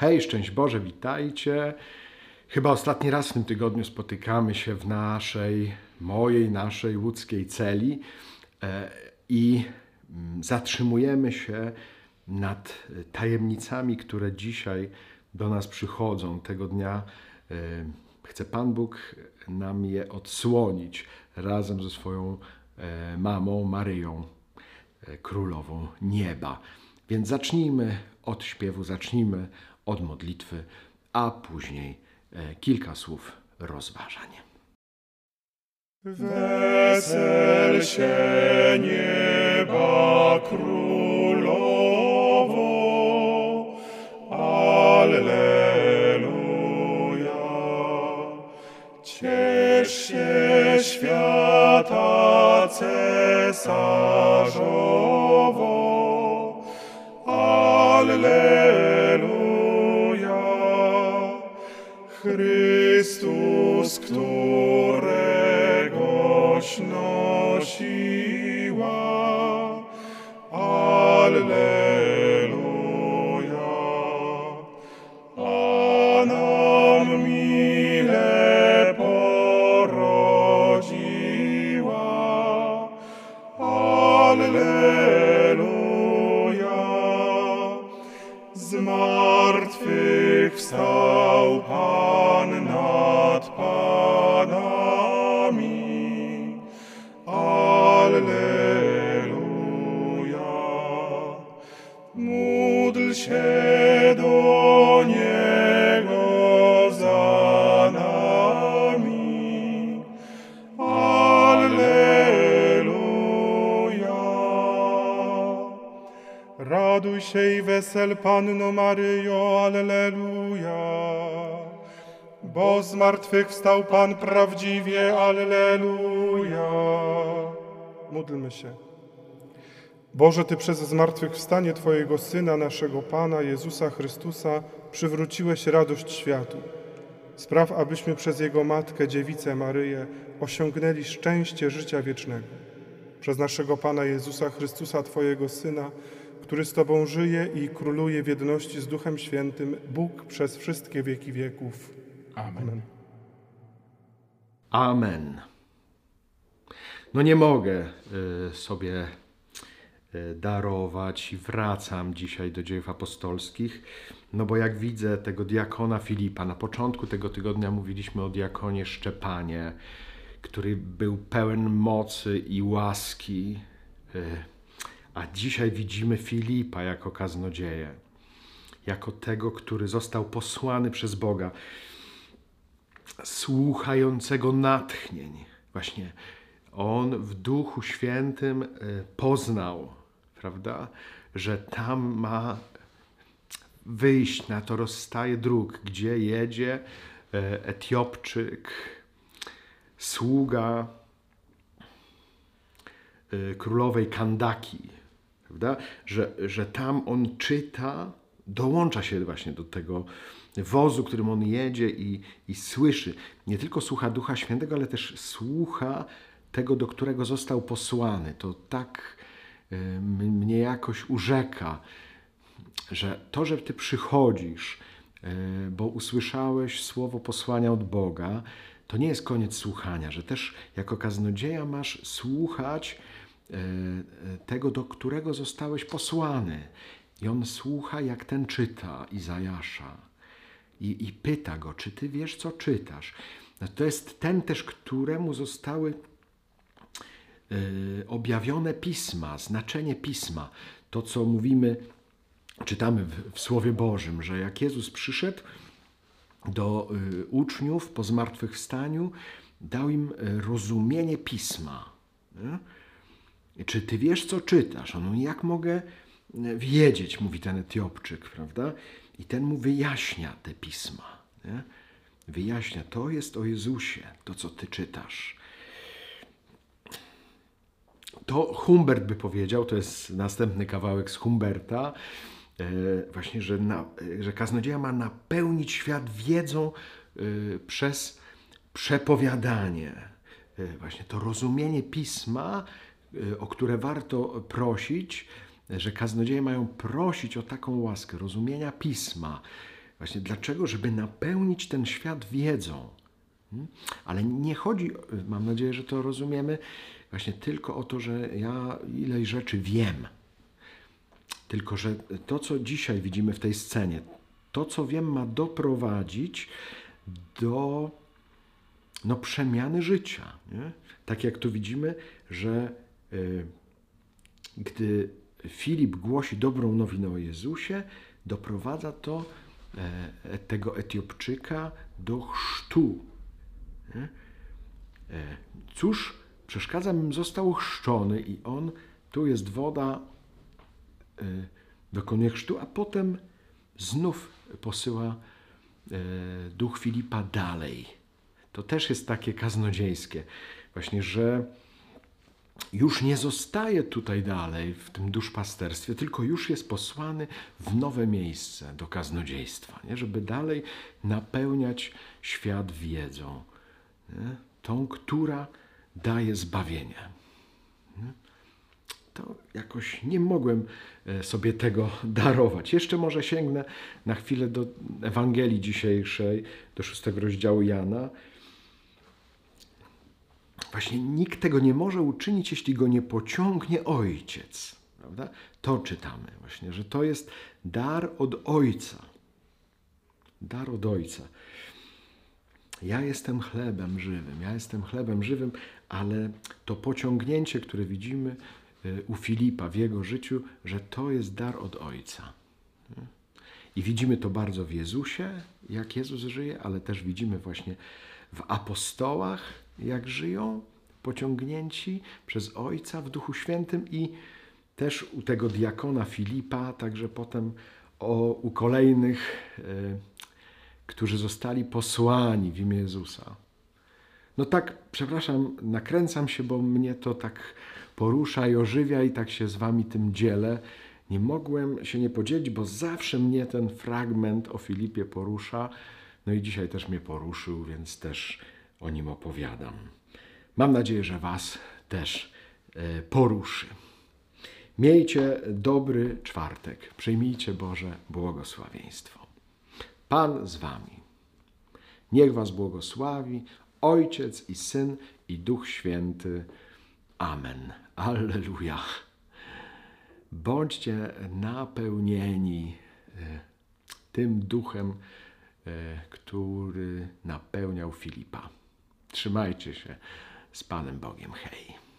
Hej, szczęść Boże, witajcie. Chyba ostatni raz w tym tygodniu spotykamy się w naszej, mojej, naszej łódzkiej celi e, i mm, zatrzymujemy się nad tajemnicami, które dzisiaj do nas przychodzą. Tego dnia e, chce Pan Bóg nam je odsłonić razem ze swoją e, mamą Maryją, królową nieba. Więc zacznijmy od śpiewu, zacznijmy od modlitwy, a później e, kilka słów rozważań. Wesel się nieba królowo, Alleluja. Ciesz się świata cesarzowo, Chrystus, któregoś nosiła. Alleluja. A nam mile porodziła. Alleluja. Z martwych wstał Pan do Niego za nami. Alleluja. Raduj się i wesel Panno Maryjo, Alleluja. Bo z martwych wstał Pan prawdziwie, Alleluja. Módlmy się. Boże, Ty przez zmartwychwstanie Twojego Syna, naszego Pana Jezusa Chrystusa, przywróciłeś radość światu. Spraw, abyśmy przez Jego Matkę, Dziewicę Maryję, osiągnęli szczęście życia wiecznego. Przez naszego Pana Jezusa Chrystusa, Twojego Syna, który z Tobą żyje i króluje w jedności z Duchem Świętym, Bóg przez wszystkie wieki wieków. Amen. Amen. No nie mogę y, sobie darować i wracam dzisiaj do dziejów apostolskich, no bo jak widzę tego diakona Filipa, na początku tego tygodnia mówiliśmy o diakonie Szczepanie, który był pełen mocy i łaski, y, a dzisiaj widzimy Filipa jako kaznodzieję, jako tego, który został posłany przez Boga słuchającego natchnień. Właśnie on w Duchu Świętym e, poznał, prawda, że tam ma wyjść na to rozstaje dróg, gdzie jedzie e, Etiopczyk, sługa e, królowej Kandaki, prawda? Że, że tam on czyta, dołącza się właśnie do tego wozu, którym on jedzie i, i słyszy. Nie tylko słucha Ducha Świętego, ale też słucha tego, do którego został posłany. To tak mnie jakoś urzeka, że to, że Ty przychodzisz, y, bo usłyszałeś słowo posłania od Boga, to nie jest koniec słuchania, że też jako kaznodzieja masz słuchać y, tego, do którego zostałeś posłany. I on słucha, jak ten czyta Izajasza i, i pyta go, czy ty wiesz, co czytasz. No to jest ten też, któremu zostały objawione pisma, znaczenie pisma. To, co mówimy, czytamy w, w Słowie Bożym, że jak Jezus przyszedł do y, uczniów po zmartwychwstaniu, dał im y, rozumienie pisma. Nie? Czy ty wiesz, co czytasz? Mówi, jak mogę wiedzieć, mówi ten Etiopczyk, prawda? I ten mu wyjaśnia te pisma. Nie? Wyjaśnia, to jest o Jezusie, to co ty czytasz. To Humbert by powiedział, to jest następny kawałek z Humberta, e, właśnie, że, na, że kaznodzieja ma napełnić świat wiedzą e, przez przepowiadanie. E, właśnie to rozumienie pisma, o które warto prosić, że kaznodzieje mają prosić o taką łaskę rozumienia pisma, Właśnie dlaczego? Żeby napełnić ten świat wiedzą. Hmm? Ale nie chodzi, mam nadzieję, że to rozumiemy, właśnie tylko o to, że ja ileś rzeczy wiem. Tylko, że to, co dzisiaj widzimy w tej scenie, to, co wiem, ma doprowadzić do no, przemiany życia. Nie? Tak jak tu widzimy, że y, gdy Filip głosi dobrą nowinę o Jezusie, doprowadza to e, tego Etiopczyka do chrztu. E, cóż, przeszkadza bym został chrzczony i on, tu jest woda, e, dokonuje chrztu, a potem znów posyła e, duch Filipa dalej. To też jest takie kaznodziejskie, właśnie, że już nie zostaje tutaj dalej w tym duszpasterstwie, tylko już jest posłany w nowe miejsce do kaznodziejstwa, nie? żeby dalej napełniać świat wiedzą, nie? tą, która daje zbawienie. Nie? To jakoś nie mogłem e, sobie tego darować. Jeszcze może sięgnę na chwilę do Ewangelii dzisiejszej, do szóstego rozdziału Jana. Właśnie nikt tego nie może uczynić, jeśli go nie pociągnie ojciec. Prawda? To czytamy właśnie, że to jest dar od ojca. Dar od ojca. Ja jestem chlebem żywym, ja jestem chlebem żywym, ale to pociągnięcie, które widzimy y, u Filipa w jego życiu, że to jest dar od ojca. I widzimy to bardzo w Jezusie, jak Jezus żyje, ale też widzimy właśnie w apostołach, jak żyją, pociągnięci przez Ojca w Duchu Świętym i też u tego diakona Filipa, także potem o, u kolejnych, e, którzy zostali posłani w imię Jezusa. No tak, przepraszam, nakręcam się, bo mnie to tak porusza i ożywia i tak się z wami tym dzielę. Nie mogłem się nie podzielić, bo zawsze mnie ten fragment o Filipie porusza. No i dzisiaj też mnie poruszył, więc też o nim opowiadam. Mam nadzieję, że Was też e, poruszy. Miejcie dobry czwartek. Przyjmijcie Boże błogosławieństwo. Pan z Wami. Niech Was błogosławi Ojciec i Syn i Duch Święty. Amen. Alleluja. Bądźcie napełnieni e, tym duchem, e, który napełniał Filipa. Trzymajcie się z Panem Bogiem. Hej.